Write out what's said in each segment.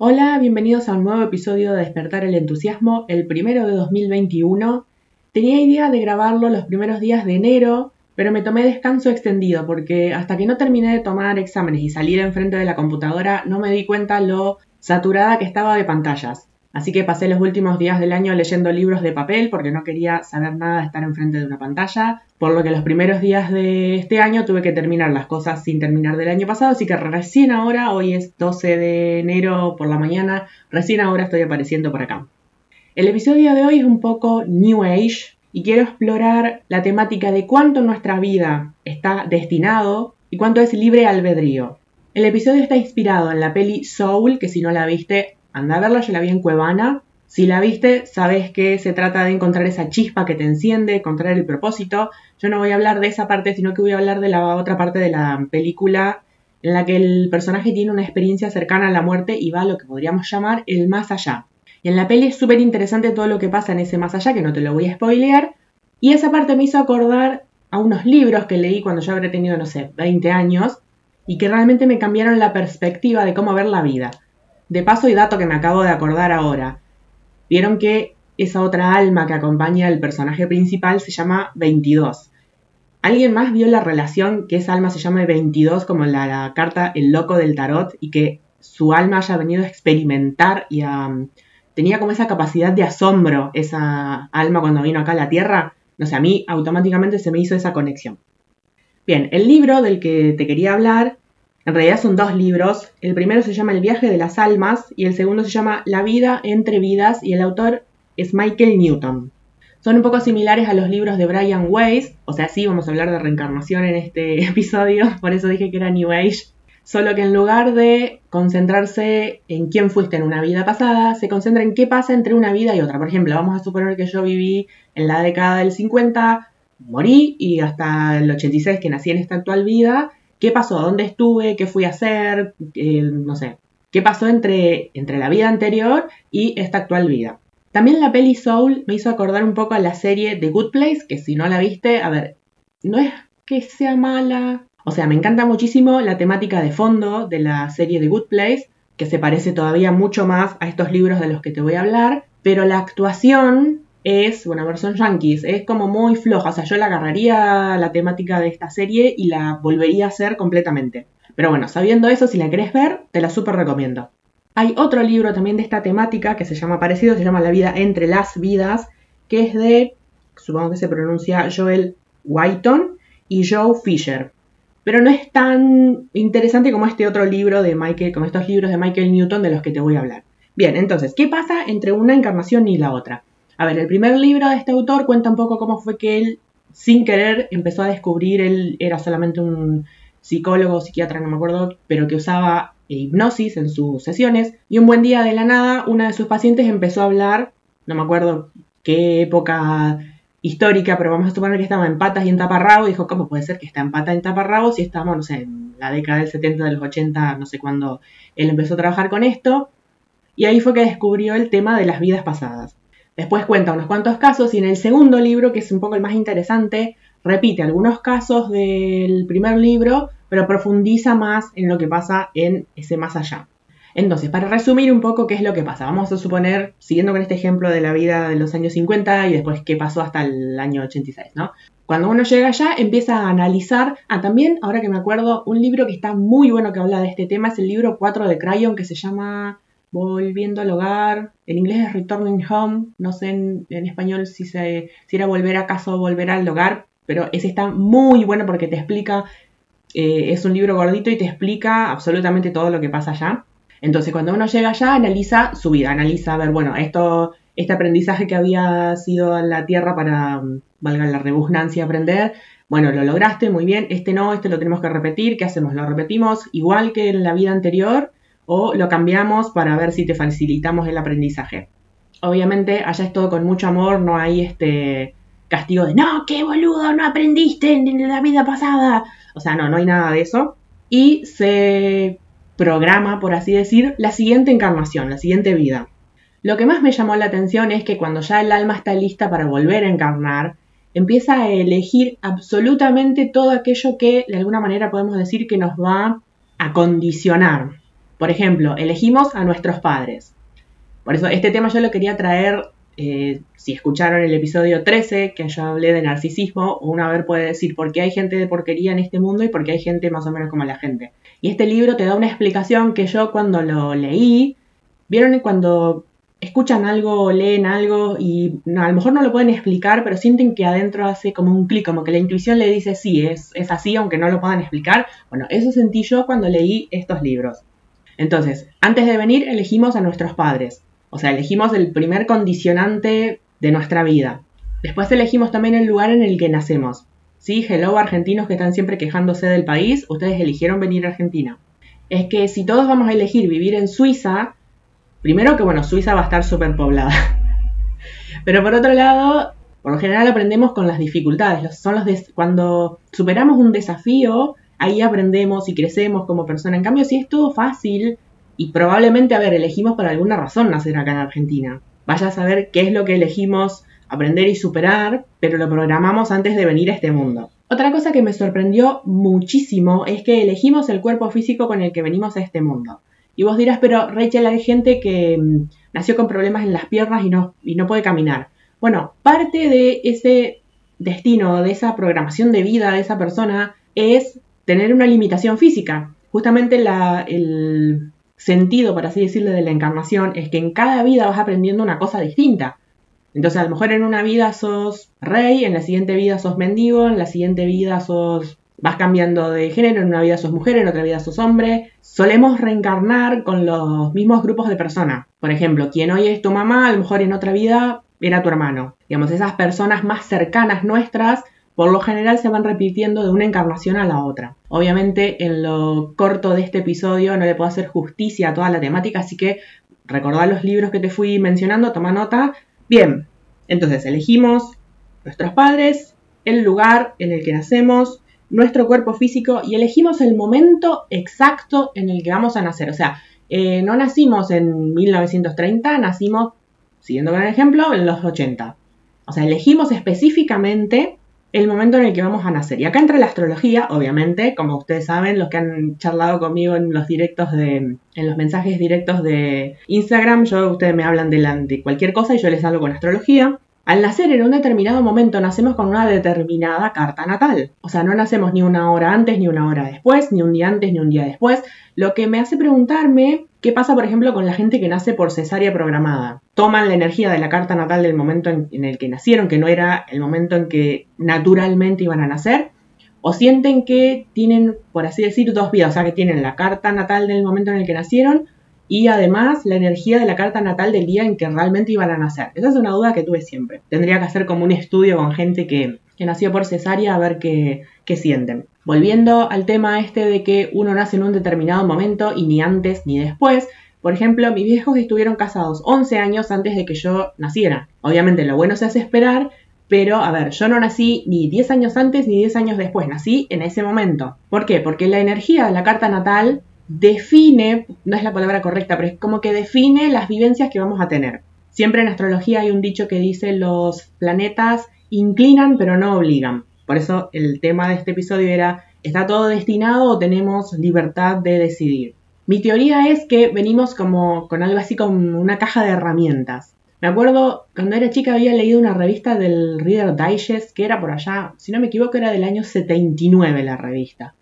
Hola, bienvenidos a un nuevo episodio de Despertar el Entusiasmo, el primero de 2021. Tenía idea de grabarlo los primeros días de enero, pero me tomé descanso extendido porque hasta que no terminé de tomar exámenes y salir enfrente de la computadora no me di cuenta lo saturada que estaba de pantallas. Así que pasé los últimos días del año leyendo libros de papel porque no quería saber nada de estar enfrente de una pantalla, por lo que los primeros días de este año tuve que terminar las cosas sin terminar del año pasado, así que recién ahora, hoy es 12 de enero por la mañana, recién ahora estoy apareciendo por acá. El episodio de hoy es un poco New Age y quiero explorar la temática de cuánto nuestra vida está destinado y cuánto es libre albedrío. El episodio está inspirado en la peli Soul, que si no la viste, anda a verla, yo la vi en Cuevana. Si la viste, sabes que se trata de encontrar esa chispa que te enciende, encontrar el propósito. Yo no voy a hablar de esa parte, sino que voy a hablar de la otra parte de la película en la que el personaje tiene una experiencia cercana a la muerte y va a lo que podríamos llamar el más allá. Y en la peli es súper interesante todo lo que pasa en ese más allá, que no te lo voy a spoilear. Y esa parte me hizo acordar a unos libros que leí cuando yo habré tenido, no sé, 20 años, y que realmente me cambiaron la perspectiva de cómo ver la vida. De paso y dato que me acabo de acordar ahora. Vieron que esa otra alma que acompaña al personaje principal se llama 22. ¿Alguien más vio la relación que esa alma se llame 22 como en la, carta El loco del tarot y que su alma haya venido a experimentar y a, tenía como esa capacidad de asombro esa alma cuando vino acá a la Tierra? No sé, a mí automáticamente se me hizo esa conexión. Bien, el libro del que te quería hablar en realidad son dos libros. El primero se llama El viaje de las almas y el segundo se llama La vida entre vidas y el autor es Michael Newton. Son un poco similares a los libros de Brian Weiss, o sea, sí vamos a hablar de reencarnación en este episodio, por eso dije que era New Age, solo que en lugar de concentrarse en quién fuiste en una vida pasada, se concentra en qué pasa entre una vida y otra. Por ejemplo, vamos a suponer que yo viví en la década del 50, morí y hasta el 86 que nací en esta actual vida, qué pasó, dónde estuve, qué fui a hacer, eh, no sé, qué pasó entre, entre la vida anterior y esta actual vida. También la peli Soul me hizo acordar un poco a la serie The Good Place, que si no la viste, a ver, no es que sea mala, o sea, me encanta muchísimo la temática de fondo de la serie The Good Place, que se parece todavía mucho más a estos libros de los que te voy a hablar, pero la actuación es, bueno, versión yankees, es como muy floja, o sea, yo la agarraría la temática de esta serie y la volvería a hacer completamente. Pero bueno, sabiendo eso, si la querés ver, te la súper recomiendo. Hay otro libro también de esta temática que se llama parecido, se llama La vida entre las vidas, que es de, supongo que se pronuncia Joel Whiton y Joe Fisher. Pero no es tan interesante como este otro libro de Michael, como estos libros de Michael Newton de los que te voy a hablar. Bien, entonces, ¿qué pasa entre una encarnación y la otra? A ver, el primer libro de este autor cuenta un poco cómo fue que él, sin querer, empezó a descubrir, él era solamente un psicólogo, psiquiatra, no me acuerdo, pero que usaba hipnosis en sus sesiones, y un buen día de la nada, una de sus pacientes empezó a hablar, no me acuerdo qué época histórica, pero vamos a suponer que estaba en patas y en taparrabo, y dijo, ¿cómo puede ser que está en patas y en taparrabo si estamos, no sé, en la década del 70, de los 80, no sé cuándo él empezó a trabajar con esto? Y ahí fue que descubrió el tema de las vidas pasadas. Después cuenta unos cuantos casos y en el segundo libro, que es un poco el más interesante, repite algunos casos del primer libro, pero profundiza más en lo que pasa en ese más allá. Entonces, para resumir un poco qué es lo que pasa, vamos a suponer, siguiendo con este ejemplo de la vida de los años 50 y después qué pasó hasta el año 86, ¿no? Cuando uno llega allá, empieza a analizar, ah, también, ahora que me acuerdo, un libro que está muy bueno que habla de este tema es el libro 4 de Crayon que se llama volviendo al hogar. En inglés es returning home. No sé en, español si, se, si era volver a casa o volver al hogar. Pero ese está muy bueno porque te explica. Eh, es un libro gordito y te explica absolutamente todo lo que pasa allá. Entonces, cuando uno llega allá, analiza su vida, analiza, a ver, bueno, esto, este aprendizaje que había sido en la Tierra para, valga la rebugnancia, aprender, bueno, lo lograste, muy bien, este no, este lo tenemos que repetir, ¿qué hacemos? Lo repetimos igual que en la vida anterior o lo cambiamos para ver si te facilitamos el aprendizaje. Obviamente allá es todo con mucho amor, no hay este castigo de no, qué boludo, no aprendiste en la vida pasada. O sea, no, no hay nada de eso. Y se programa, por así decir, la siguiente encarnación, la siguiente vida. Lo que más me llamó la atención es que cuando ya el alma está lista para volver a encarnar, empieza a elegir absolutamente todo aquello que de alguna manera podemos decir que nos va a condicionar. Por ejemplo, elegimos a nuestros padres. Por eso este tema yo lo quería traer, eh, si escucharon el episodio 13, que yo hablé de narcisismo, una vez puede decir por qué hay gente de porquería en este mundo y por qué hay gente más o menos como la gente. Y este libro te da una explicación que yo cuando lo leí, vieron cuando escuchan algo leen algo y a lo mejor no lo pueden explicar, pero sienten que adentro hace como un clic, como que la intuición le dice sí, es, es así, aunque no lo puedan explicar. Bueno, eso sentí yo cuando leí estos libros. Entonces, antes de venir elegimos a nuestros padres, o sea, elegimos el primer condicionante de nuestra vida. Después elegimos también el lugar en el que nacemos. Sí, hello argentinos que están siempre quejándose del país, ustedes eligieron venir a Argentina. Es que si todos vamos a elegir vivir en Suiza, Primero que, bueno, Suiza va a estar súper poblada. Pero por otro lado, por lo general aprendemos con las dificultades. Son los cuando superamos un desafío, ahí aprendemos y crecemos como persona. En cambio, si es todo fácil y probablemente, a ver, elegimos por alguna razón nacer acá en Argentina. Vaya a saber qué es lo que elegimos aprender y superar, pero lo programamos antes de venir a este mundo. Otra cosa que me sorprendió muchísimo es que elegimos el cuerpo físico con el que venimos a este mundo. Y vos dirás, pero Rachel, hay gente que mm, nació con problemas en las piernas y no, y no puede caminar. Bueno, parte de ese destino, de esa programación de vida de esa persona, es tener una limitación física. Justamente el sentido, por así decirlo, de la encarnación es que en cada vida vas aprendiendo una cosa distinta. Entonces, a lo mejor en una vida sos rey, en la siguiente vida sos mendigo, en la siguiente vida sos vas cambiando de género, en una vida sos mujer, en otra vida sos hombre. Solemos reencarnar con los mismos grupos de personas. Por ejemplo, quien hoy es tu mamá, a lo mejor en otra vida era tu hermano. Digamos, esas personas más cercanas nuestras, por lo general se van repitiendo de una encarnación a la otra. Obviamente, en lo corto de este episodio no le puedo hacer justicia a toda la temática, así que recordad los libros que te fui mencionando, toma nota. Bien, entonces elegimos nuestros padres, el lugar en el que nacemos, nuestro cuerpo físico y elegimos el momento exacto en el que vamos a nacer. O sea, eh, no nacimos en 1930, nacimos, siguiendo con el ejemplo, en los 80. O sea, elegimos específicamente el momento en el que vamos a nacer. Y acá entra la astrología, obviamente, como ustedes saben, los que han charlado conmigo en los directos de, en los mensajes directos de Instagram, yo, ustedes me hablan de, de cualquier cosa y yo les hablo con astrología. Al nacer en un determinado momento nacemos con una determinada carta natal. O sea, no nacemos ni una hora antes, ni una hora después, ni un día antes, ni un día después. Lo que me hace preguntarme qué pasa, por ejemplo, con la gente que nace por cesárea programada. Toman la energía de la carta natal del momento en, el que nacieron, que no era el momento en que naturalmente iban a nacer, o sienten que tienen, por así decir, dos vidas, o sea, que tienen la carta natal del momento en el que nacieron y además la energía de la carta natal del día en que realmente iban a nacer. Esa es una duda que tuve siempre. Tendría que hacer como un estudio con gente que, nació por cesárea a ver qué, qué sienten. Volviendo al tema este de que uno nace en un determinado momento y ni antes ni después, por ejemplo, mis viejos estuvieron casados 11 años antes de que yo naciera. Obviamente lo bueno se hace esperar, pero a ver, yo no nací ni 10 años antes ni 10 años después, nací en ese momento. ¿Por qué? Porque la energía de la carta natal define, no es la palabra correcta, pero es como que define las vivencias que vamos a tener. Siempre en astrología hay un dicho que dice los planetas inclinan pero no obligan. Por eso el tema de este episodio era, ¿está todo destinado o tenemos libertad de decidir? Mi teoría es que venimos como con algo así como una caja de herramientas. Me acuerdo, cuando era chica había leído una revista del Reader Digest, que era por allá, si no me equivoco era del año 79 la revista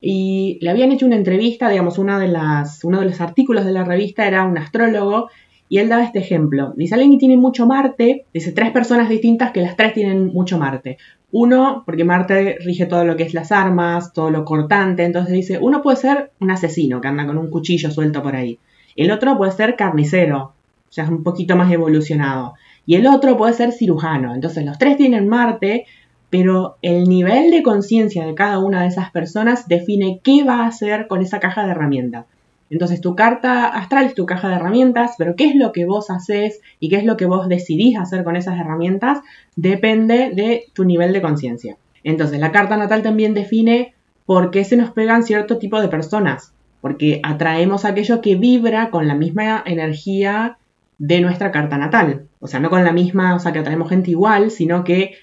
y le habían hecho una entrevista, digamos, una de las, uno de los artículos de la revista era un astrólogo y él daba este ejemplo. Dice, alguien que tiene mucho Marte, dice tres personas distintas que las tres tienen mucho Marte. Uno, porque Marte rige todo lo que es las armas, todo lo cortante, entonces dice, uno puede ser un asesino que anda con un cuchillo suelto por ahí. El otro puede ser carnicero, ya es un poquito más evolucionado. Y el otro puede ser cirujano. Entonces los tres tienen Marte, pero el nivel de conciencia de cada una de esas personas define qué va a hacer con esa caja de herramientas. Entonces tu carta astral es tu caja de herramientas, pero qué es lo que vos haces y qué es lo que vos decidís hacer con esas herramientas depende de tu nivel de conciencia. Entonces la carta natal también define por qué se nos pegan cierto tipo de personas, porque atraemos aquello que vibra con la misma energía de nuestra carta natal. O sea, no con la misma, o sea, que atraemos gente igual, sino que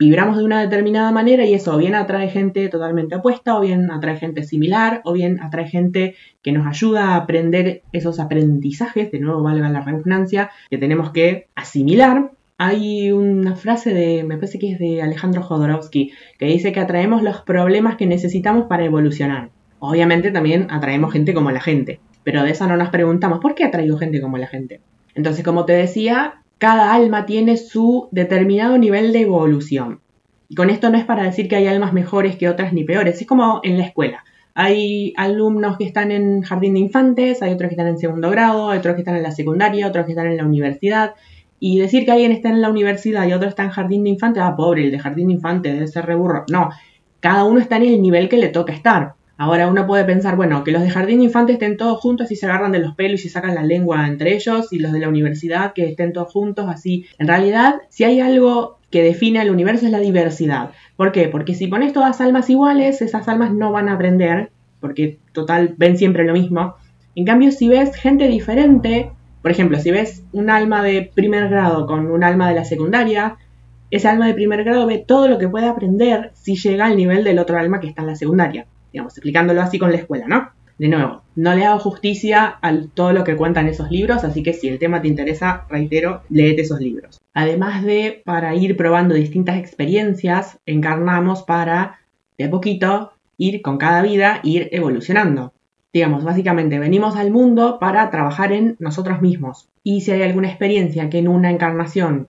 vibramos de una determinada manera y eso bien atrae gente totalmente opuesta, o bien atrae gente similar, o bien atrae gente que nos ayuda a aprender esos aprendizajes, de nuevo valga la redundancia, que tenemos que asimilar. Hay una frase de, me parece que es de Alejandro Jodorowsky, que dice que atraemos los problemas que necesitamos para evolucionar. Obviamente también atraemos gente como la gente, pero de eso no nos preguntamos, ¿por qué atraigo gente como la gente? Entonces, como te decía, cada alma tiene su determinado nivel de evolución. Y con esto no es para decir que hay almas mejores que otras ni peores, es como en la escuela. Hay alumnos que están en jardín de infantes, hay otros que están en segundo grado, hay otros que están en la secundaria, otros que están en la universidad. Y decir que alguien está en la universidad y otro está en jardín de infantes, ah, pobre, el de jardín de infantes debe ser reburro. No, cada uno está en el nivel que le toca estar. Ahora uno puede pensar, bueno, que los de jardín de infantes estén todos juntos y se agarran de los pelos y se sacan la lengua entre ellos, y los de la universidad que estén todos juntos así. En realidad, si hay algo que define al universo es la diversidad. ¿Por qué? Porque si pones todas almas iguales, esas almas no van a aprender, porque total ven siempre lo mismo. En cambio, si ves gente diferente, por ejemplo, si ves un alma de primer grado con un alma de la secundaria, ese alma de primer grado ve todo lo que puede aprender si llega al nivel del otro alma que está en la secundaria digamos, explicándolo así con la escuela, ¿no? De nuevo, no le hago justicia a todo lo que cuentan esos libros, así que si el tema te interesa, reitero, léete esos libros. Además de, para ir probando distintas experiencias, encarnamos para, de a poquito, ir con cada vida, ir evolucionando. Digamos, básicamente venimos al mundo para trabajar en nosotros mismos. Y si hay alguna experiencia que en una encarnación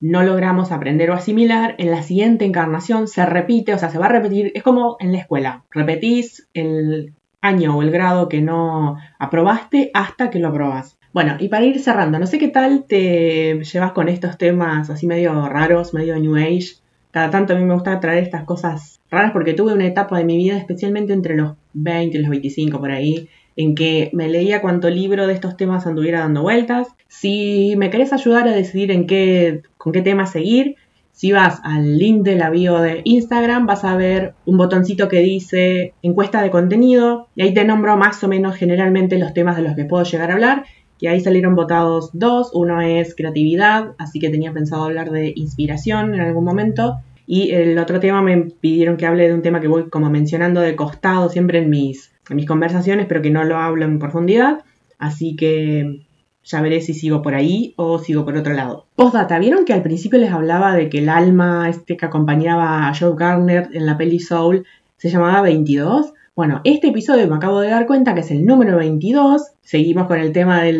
no logramos aprender o asimilar, en la siguiente encarnación se repite, o sea, se va a repetir, es como en la escuela, repetís el año o el grado que no aprobaste hasta que lo aprobas. Bueno, y para ir cerrando, no sé qué tal te llevas con estos temas así medio raros, medio New Age. Cada tanto a mí me gusta traer estas cosas raras porque tuve una etapa de mi vida, especialmente entre los 20 y los 25 por ahí, en que me leía cuánto libro de estos temas anduviera dando vueltas. Si me querés ayudar a decidir en qué, con qué tema seguir, si vas al link de la bio de Instagram, vas a ver un botoncito que dice encuesta de contenido y ahí te nombro más o menos generalmente los temas de los que puedo llegar a hablar. Y ahí salieron votados dos. Uno es creatividad, así que tenía pensado hablar de inspiración en algún momento. Y el otro tema me pidieron que hable de un tema que voy como mencionando de costado siempre en mis en mis conversaciones, pero que no lo hablo en profundidad. Así que ya veré si sigo por ahí o sigo por otro lado. Postdata, ¿vieron que al principio les hablaba de que el alma este que acompañaba a Joe Garner en la peli Soul se llamaba 22? Bueno, este episodio me acabo de dar cuenta que es el número 22. Seguimos con el tema de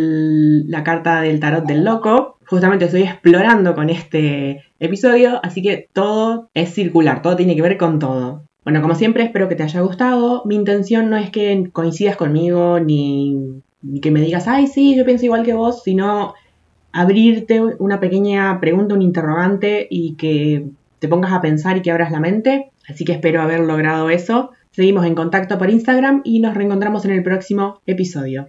la carta del tarot del loco. Justamente estoy explorando con este episodio, así que todo es circular, todo tiene que ver con todo. Bueno, como siempre espero que te haya gustado. Mi intención no es que coincidas conmigo ni, que me digas, ay, sí, yo pienso igual que vos, sino abrirte una pequeña pregunta, un interrogante y que te pongas a pensar y que abras la mente. Así que espero haber logrado eso. Seguimos en contacto por Instagram y nos reencontramos en el próximo episodio.